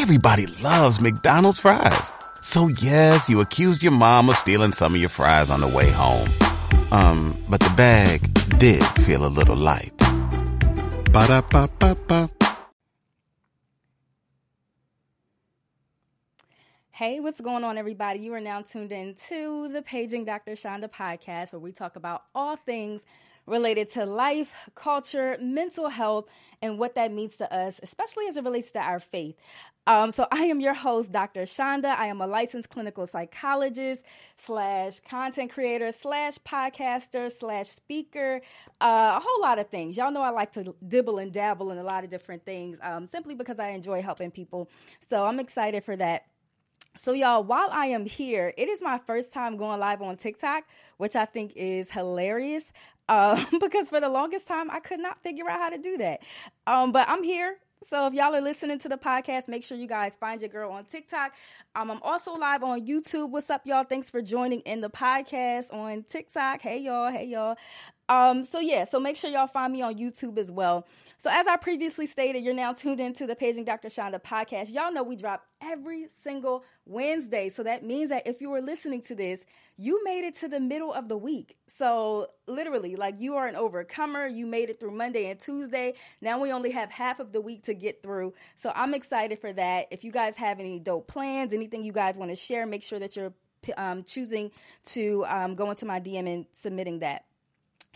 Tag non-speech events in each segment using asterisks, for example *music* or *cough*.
Everybody loves McDonald's fries. So yes, you accused your mom of stealing some of your fries on the way home. Um, but the bag did feel a little light. Ba-da-ba-ba-ba. Hey, what's going on, everybody? You are now tuned in to the Paging Dr. Chanda podcast, where we talk about all things related to life, culture, mental health, and what that means to us, especially as it relates to our faith. Um, so, I am your host, Dr. Chanda. I am a licensed clinical psychologist slash content creator slash podcaster slash speaker, uh, a whole lot of things. Y'all know I like to dibble and dabble in a lot of different things um, simply because I enjoy helping people. So, I'm excited for that. So, y'all, while I am here, it is my first time going live on TikTok, which I think is hilarious uh, *laughs* because for the longest time I could not figure out how to do that. Um, but I'm here. So if y'all are listening to the podcast, make sure you guys find your girl on TikTok. Um, I'm also live on YouTube. What's up, y'all? Thanks for joining in the podcast on TikTok. Hey, y'all. Hey, y'all. Um, so yeah, so make sure y'all find me on YouTube as well. So as I previously stated, you're now tuned into the Paging Dr. Chanda podcast. Y'all know we drop every single Wednesday. So that means that if you were listening to this, you made it to the middle of the week. So literally, like you are an overcomer. You made it through Monday and Tuesday. Now we only have half of the week to get through. So I'm excited for that. If you guys have any dope plans, anything you guys want to share, make sure that you're um, choosing to um, go into my DM and submitting that.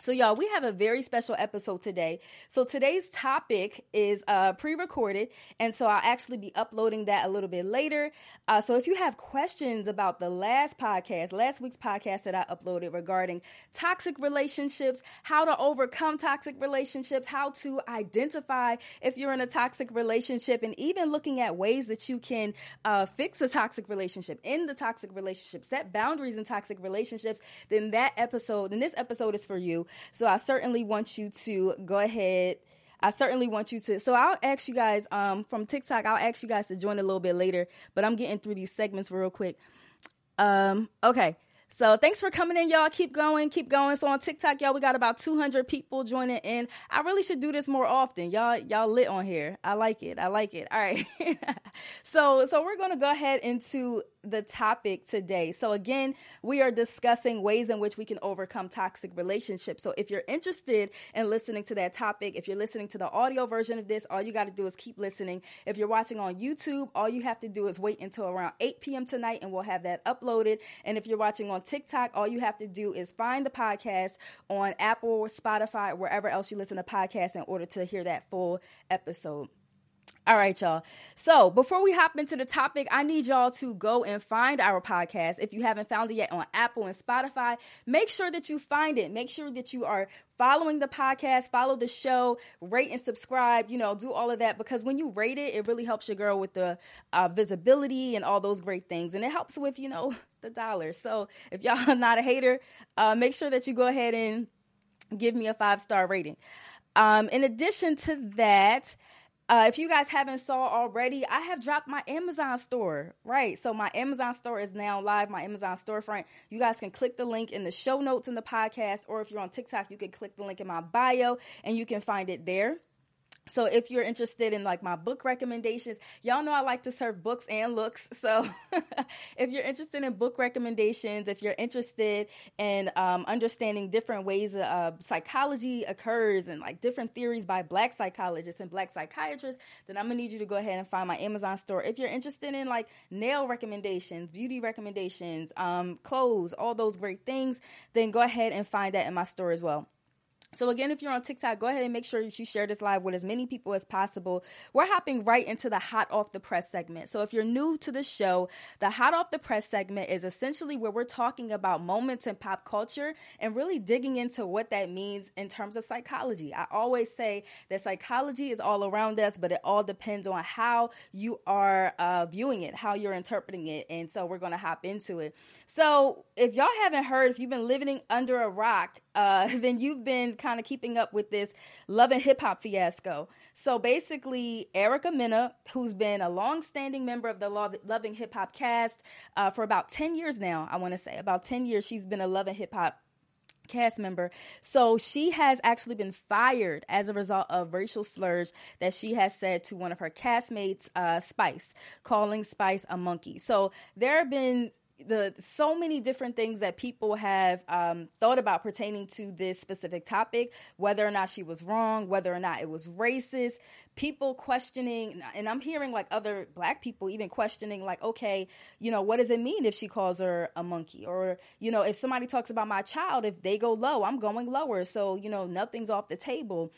So, y'all, we have a very special episode today. So, today's topic is uh, pre recorded, and so I'll actually be uploading that a little bit later. Uh, so, if you have questions about the last podcast, last week's podcast that I uploaded regarding toxic relationships, how to overcome toxic relationships, how to identify if you're in a toxic relationship, and even looking at ways that you can uh, fix a toxic relationship, in the toxic relationship, set boundaries in toxic relationships, then that episode, then this episode is for you. So I certainly want you to go ahead. I certainly want you to. So I'll ask you guys um, from TikTok. I'll ask you guys to join a little bit later, but I'm getting through these segments real quick. Um, okay. So thanks for coming in, y'all. Keep going, keep going. So on TikTok, y'all, we got about 200 people joining in. I really should do this more often. Y'all, y'all lit on here. I like it. I like it. All right. *laughs* so, so we're gonna go ahead into the topic today. So, again, we are discussing ways in which we can overcome toxic relationships. So, if you're interested in listening to that topic, if you're listening to the audio version of this, all you got to do is keep listening. If you're watching on YouTube, all you have to do is wait until around 8 p.m. tonight and we'll have that uploaded. And if you're watching on TikTok, all you have to do is find the podcast on Apple, Spotify, wherever else you listen to podcasts in order to hear that full episode. All right, y'all. So before we hop into the topic, I need y'all to go and find our podcast. If you haven't found it yet on Apple and Spotify, make sure that you find it. Make sure that you are following the podcast, follow the show, rate and subscribe, you know, do all of that because when you rate it, it really helps your girl with the uh, visibility and all those great things. And it helps with, you know, *laughs* the dollars. So if y'all *laughs* are not a hater, uh, make sure that you go ahead and give me a five star rating. Um, in addition to that, uh, if you guys haven't saw already, I have dropped my Amazon store. Right. So my Amazon store is now live, my Amazon storefront. You guys can click the link in the show notes in the podcast, or if you're on TikTok, you can click the link in my bio and you can find it there. So if you're interested in like my book recommendations, y'all know I like to serve books and looks. *laughs* So if you're interested in book recommendations, if you're interested in um, understanding different ways uh, psychology occurs and like different theories by black psychologists and black psychiatrists, then I'm gonna need you to go ahead and find my Amazon store. If you're interested in like nail recommendations, beauty recommendations, um, clothes, all those great things, then go ahead and find that in my store as well. So again, if you're on TikTok, go ahead and make sure that you share this live with as many people as possible. We're hopping right into the hot off the press segment. So if you're new to the show, the hot off the press segment is essentially where we're talking about moments in pop culture and really digging into what that means in terms of psychology. I always say that psychology is all around us, but it all depends on how you are uh, viewing it, how you're interpreting it. And so we're going to hop into it. So if y'all haven't heard, if you've been living under a rock, uh, *laughs* then you've been kind of keeping up with this love and hip hop fiasco. So basically, Erica Mena, who's been a long-standing member of the Love, Loving Hip Hop cast uh, for about 10 years now, I want to say about 10 years, she's been a Love and Hip Hop cast member. So she has actually been fired as a result of racial slurs that she has said to one of her castmates, uh, Spice, calling Spice a monkey. So there have been the so many different things that people have um, thought about pertaining to this specific topic, whether or not she was wrong, whether or not it was racist. People questioning, and I'm hearing like other black people even questioning, like, okay, you know, what does it mean if she calls her a monkey, or you know, if somebody talks about my child, if they go low, I'm going lower, so you know, nothing's off the table.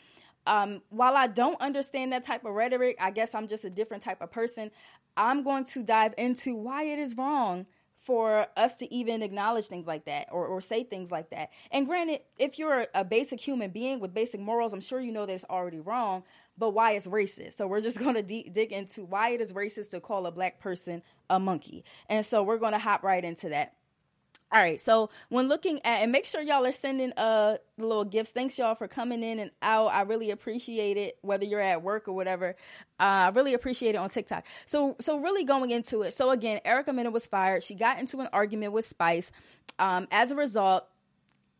Um, while I don't understand that type of rhetoric, I guess I'm just a different type of person. I'm going to dive into why it is wrong for us to even acknowledge things like that or, or say things like that. And granted, if you're a basic human being with basic morals, I'm sure you know that's already wrong, but why it's racist. So we're just *laughs* going to de- dig into why it is racist to call a black person a monkey. And so we're going to hop right into that. All right. So when looking at and make sure y'all are sending uh little gifts. Thanks y'all for coming in and out. I really appreciate it. Whether you're at work or whatever, uh, I really appreciate it on TikTok. So so really going into it. So again, Erica Mena was fired. She got into an argument with Spice. Um, as a result,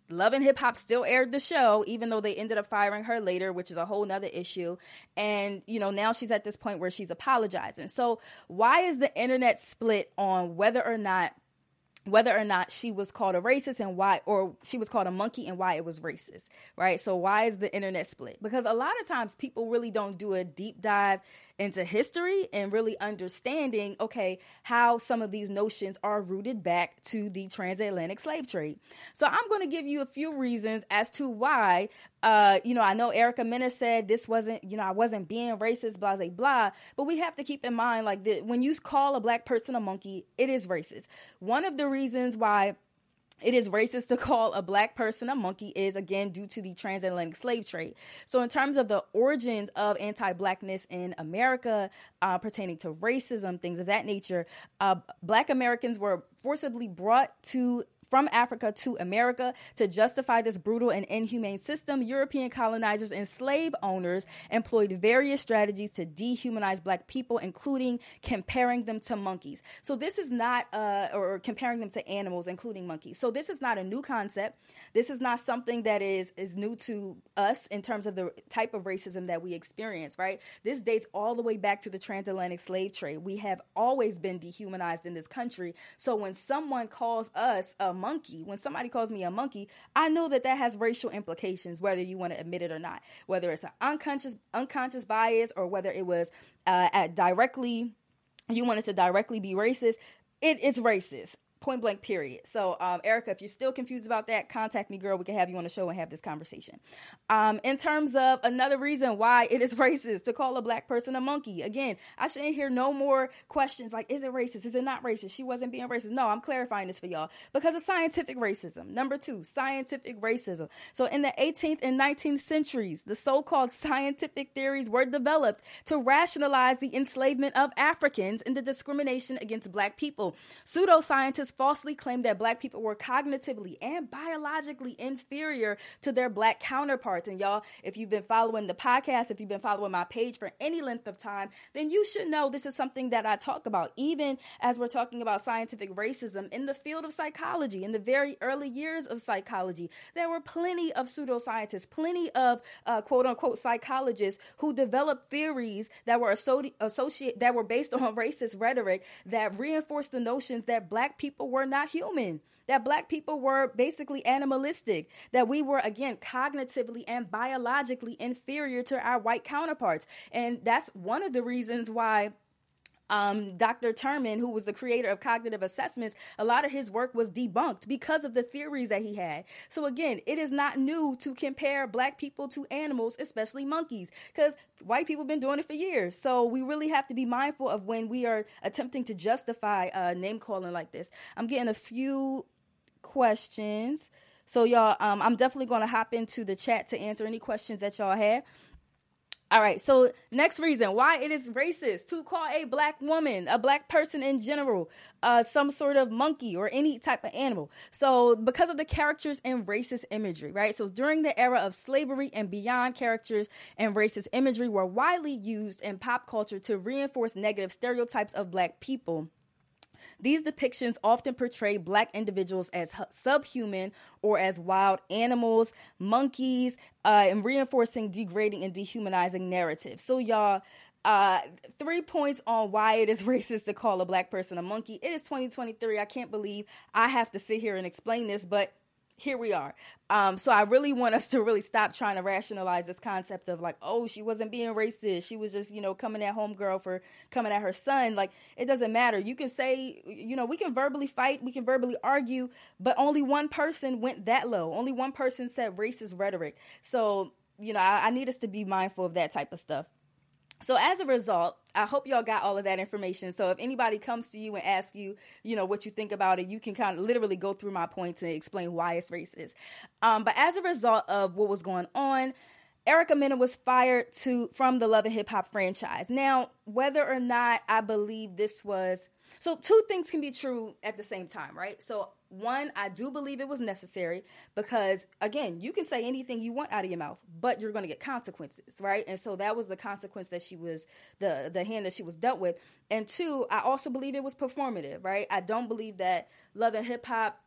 Love and Hip Hop still aired the show, even though they ended up firing her later, which is a whole nother issue. And, you know, now she's at this point where she's apologizing. So, why is the internet split on whether or not whether or not she was called a racist and why or she was called a monkey and why it was racist right? So why is the internet split? Because a lot of times people really don't do a deep dive into history and really understanding okay how some of these notions are rooted back to the transatlantic slave trade. So i'm going to give you a few reasons as to why uh, you know i know erica mena said this wasn't you know i wasn't being racist blah blah blah but we have to keep in mind like when you call a black person a monkey it is racist one of the reasons why it is racist to *laughs* call a black person a monkey is again due to the transatlantic slave trade. So, in terms of the origins of anti-blackness in America, uh, pertaining to racism, things of that nature, uh, black Americans were forcibly brought to from Africa to America to justify this brutal and inhumane system, European colonizers and slave owners employed various strategies to dehumanize black people, including comparing them to monkeys. So this is not, uh, or comparing them to animals, including monkeys. So this is not a new concept. This is not something that is is new to us in terms of the type of racism that we experience. Right? This dates all the way back to the transatlantic slave trade. We have always been dehumanized in this country. So when someone calls us a monkey, when somebody calls me a monkey, I know that that has racial implications, whether you want to admit it or not. Whether it's an unconscious unconscious bias or whether it was uh, at directly you wanted to directly be racist, it, it's racist point blank period. So um, erica if you're still confused about that contact me girl. We can have you on the show and have this conversation. Um, in terms of another reason why it is *laughs* racist to call a black person a monkey. Again i shouldn't hear no more questions like is it racist? Is it not racist? She wasn't being racist. No i'm clarifying this for y'all. Because of scientific racism. Number two scientific racism. So in the 18th and 19th centuries the so-called scientific theories were developed to rationalize the enslavement of africans and the discrimination against black people. Pseudoscientists falsely claimed that black people were cognitively and biologically inferior to their black counterparts. And y'all, if you've been following the podcast, if you've been following my page for any length of time, then you should know this is something that I talk about, even as we're talking about scientific racism in the field of psychology, in the very early years of psychology. There were plenty of pseudoscientists, plenty of uh, quote unquote psychologists who developed theories that were associate that were based *laughs* on racist rhetoric that reinforced the notions that black people people were not human, that black people were basically animalistic, that we were, again, cognitively and biologically inferior to our white counterparts. And that's one of the reasons why um, Dr. Terman, who was the creator of cognitive assessments, a lot of his work was debunked because of the theories that he had. So again, it is not new to compare black people to animals, especially monkeys, because white people have been doing it for years. So we really have to be mindful of when we are attempting to justify uh, name calling like this. I'm getting a few questions. So y'all, um, I'm definitely going to hop into the chat to answer any questions that y'all have. All right, so next reason why it is racist to call a black woman, a black person in general, uh, some sort of monkey or any type of animal. So, because of the characters and racist imagery, right? So, during the era of slavery and beyond, characters and racist imagery were widely used in pop culture to reinforce negative stereotypes of black people These depictions often portray black individuals as subhuman or as wild animals, monkeys, uh, and reinforcing degrading and dehumanizing narratives. So, y'all, uh, three points on why it is *laughs* racist to call a black person a monkey. It is 2023. I can't believe I have to sit here and explain this, but here we are. Um, so I really want us to really stop trying to rationalize this concept of like, oh, she wasn't being racist. She was just, you know, coming at homegirl for coming at her son. Like, it doesn't matter. You can say, you know, we can verbally fight, we can verbally argue, but only one person went that low. Only one person said racist rhetoric. So, you know, I, I need us to be mindful of that type of stuff. So as a result, I hope y'all got all of that information. So if anybody comes to you and asks you, you know, what you think about it, you can kind of literally go through my points and explain why it's racist. Um, but as a result of what was going on, Erica Mena was fired to from the Love and Hip Hop franchise. Now, whether or not I believe this was so two things can be true at the same time, right? So one, I do believe it was necessary because again, you can say anything you want out of your mouth, but you're going to get consequences, right? And so that was the consequence that she was the the hand that she was dealt with. And two, I also believe it was performative, right? I don't believe that Love and Hip Hop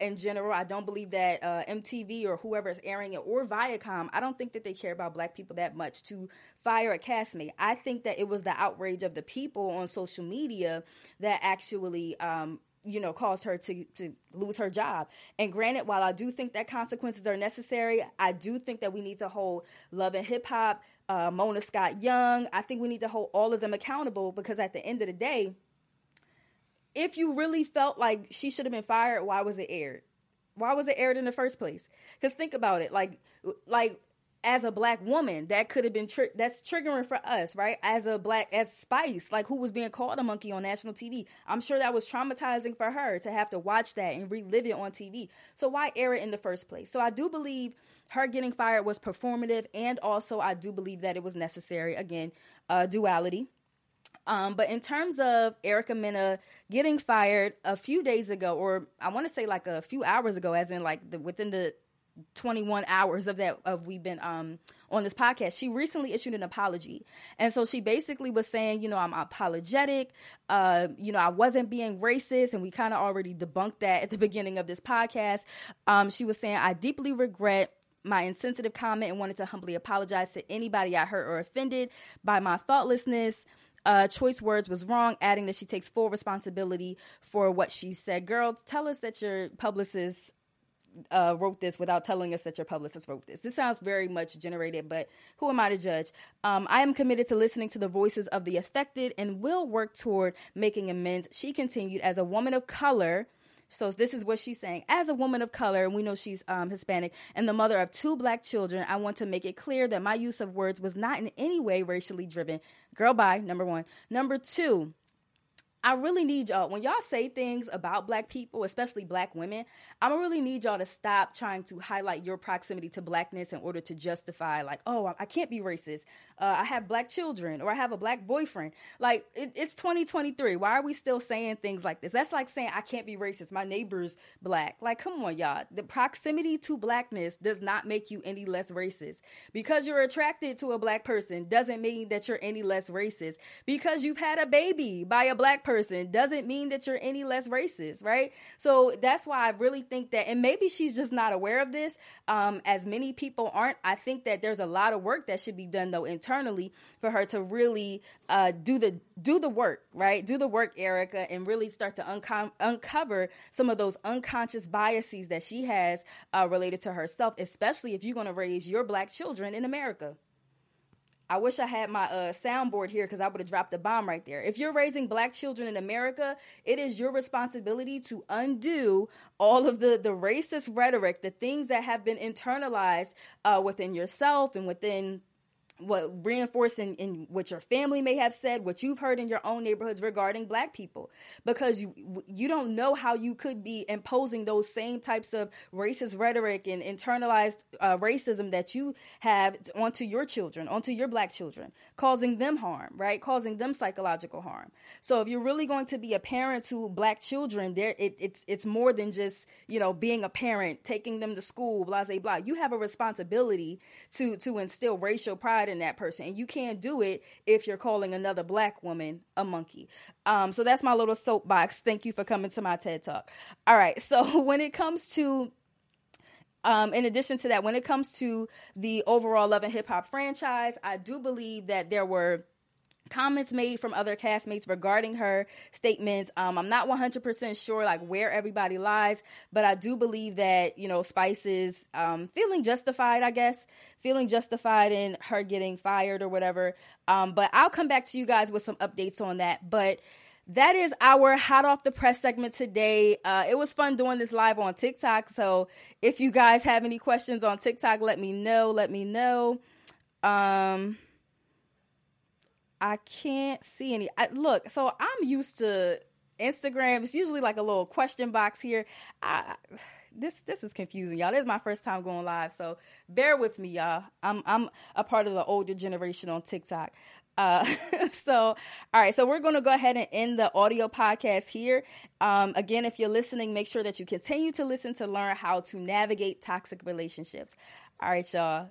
in general. I don't believe that uh, MTV or whoever is airing it or Viacom, I don't think that they care about black people that much to fire a castmate. I think that it was the outrage of the people on social media that actually um, you know, caused her to, to lose her job. And granted, while I do think that consequences are necessary, I do think that we need to hold Love and Hip Hop, uh, Mona Scott Young, I think we need to hold all of them accountable because at the end of the day, if you really felt like she should have been fired, why was it aired? Why was it aired in the first place? Because think about it, like, like as a black woman, that could have been tri- that's triggering for us, right? As a black, as Spice, like who was being called a monkey on national TV. I'm sure that was traumatizing for her to have to watch that and relive it on TV. So why air it in the first place? So I do believe her getting fired was performative, and also I do believe that it was necessary. Again, uh, duality. Um, but in terms of Erica Mena getting fired a few days ago, or I want to say like a few hours ago, as in like the, within the 21 hours of that of we've been um on this podcast. She recently issued an apology. And so she basically was saying you know i'm apologetic. Uh you know i wasn't being racist. And we kind of already debunked that at the *laughs* beginning of this podcast. Um she was saying i deeply regret my insensitive comment and wanted to humbly apologize to anybody i hurt or offended by my thoughtlessness. Uh, choice words was wrong, adding that she takes full responsibility for what she said. Girl, tell us that your publicist uh, wrote this without telling us that your publicist wrote this. This sounds very much generated, but who am I to judge? Um, I am committed to listening to the voices of the affected and will work toward making amends. She continued, as a woman of color, so this is what she's saying. As a woman of color, and we know she's um, Hispanic, and the mother of two black children, I want to make it clear that my use of words was not in any way racially driven. Girl, bye. Number one. Number two. I really need y'all when y'all say things about black people, especially black women. I'm gonna really need y'all to stop trying to highlight your proximity to blackness in order to justify, like, oh, I can't be racist. Uh, I have black children or I have a black boyfriend. Like, it, it's 2023. Why are we still saying things like this? That's like saying I can't be racist. My neighbor's black. Like, come on, y'all. The proximity to blackness does not make you any less racist. Because you're attracted to a black person doesn't mean that you're any less racist. Because you've had a baby by a black person person doesn't mean that you're any less racist, right? So that's why I really think that, and maybe she's just not aware of this, um, as many people aren't. I think that there's a lot of work that should be done though internally for her to really uh, do the do the work, right? Do the work, Erica, and really start to unco- uncover some of those unconscious biases that she has uh, related to herself, especially if you're going to raise your black children in America. I wish I had my uh, soundboard here because I would have dropped the bomb right there. If you're raising black children in America, it is your responsibility to undo all of the, the racist rhetoric, the things that have been internalized uh, within yourself and within what reinforcing in what your family may have said, what you've heard in your own neighborhoods regarding black people, because you you don't know how you could be imposing those same types of racist rhetoric and internalized uh, racism that you have onto your children, onto your black children, causing them harm, right? Causing them psychological harm. So if you're really going to be a parent to black children, there it, it's it's more than just you know being a parent, taking them to school, blah blah blah. You have a responsibility to to instill racial pride pride in that person. And you can't do it if you're calling another black woman a monkey. Um, so that's my little soapbox. Thank you for coming to my TED Talk. All right. So *laughs* when it comes to um, in addition to that, when it comes to the overall Love and Hip Hop franchise, I do believe that there were comments made from other castmates regarding her statements um, i'm not 100% sure like where everybody lies but i do believe that you know spice is um, feeling justified i guess feeling justified in her getting fired or whatever um, but i'll come back to you guys with some updates on that but that is our hot off the press segment today. Uh, it was fun doing this live on TikTok. So if you guys have any questions on TikTok, let me know. Let me know. Um, I can't see any. I, look, so I'm used to Instagram. It's usually like a little question box here. I, this this is confusing, y'all. This is my first time going live, so bear with me, y'all. I'm I'm a part of the older generation on TikTok. Uh, *laughs* so, all right, so we're going to go ahead and end the audio podcast here. Um, again, if you're listening, make sure that you continue to listen to learn how to navigate toxic relationships. All right, y'all.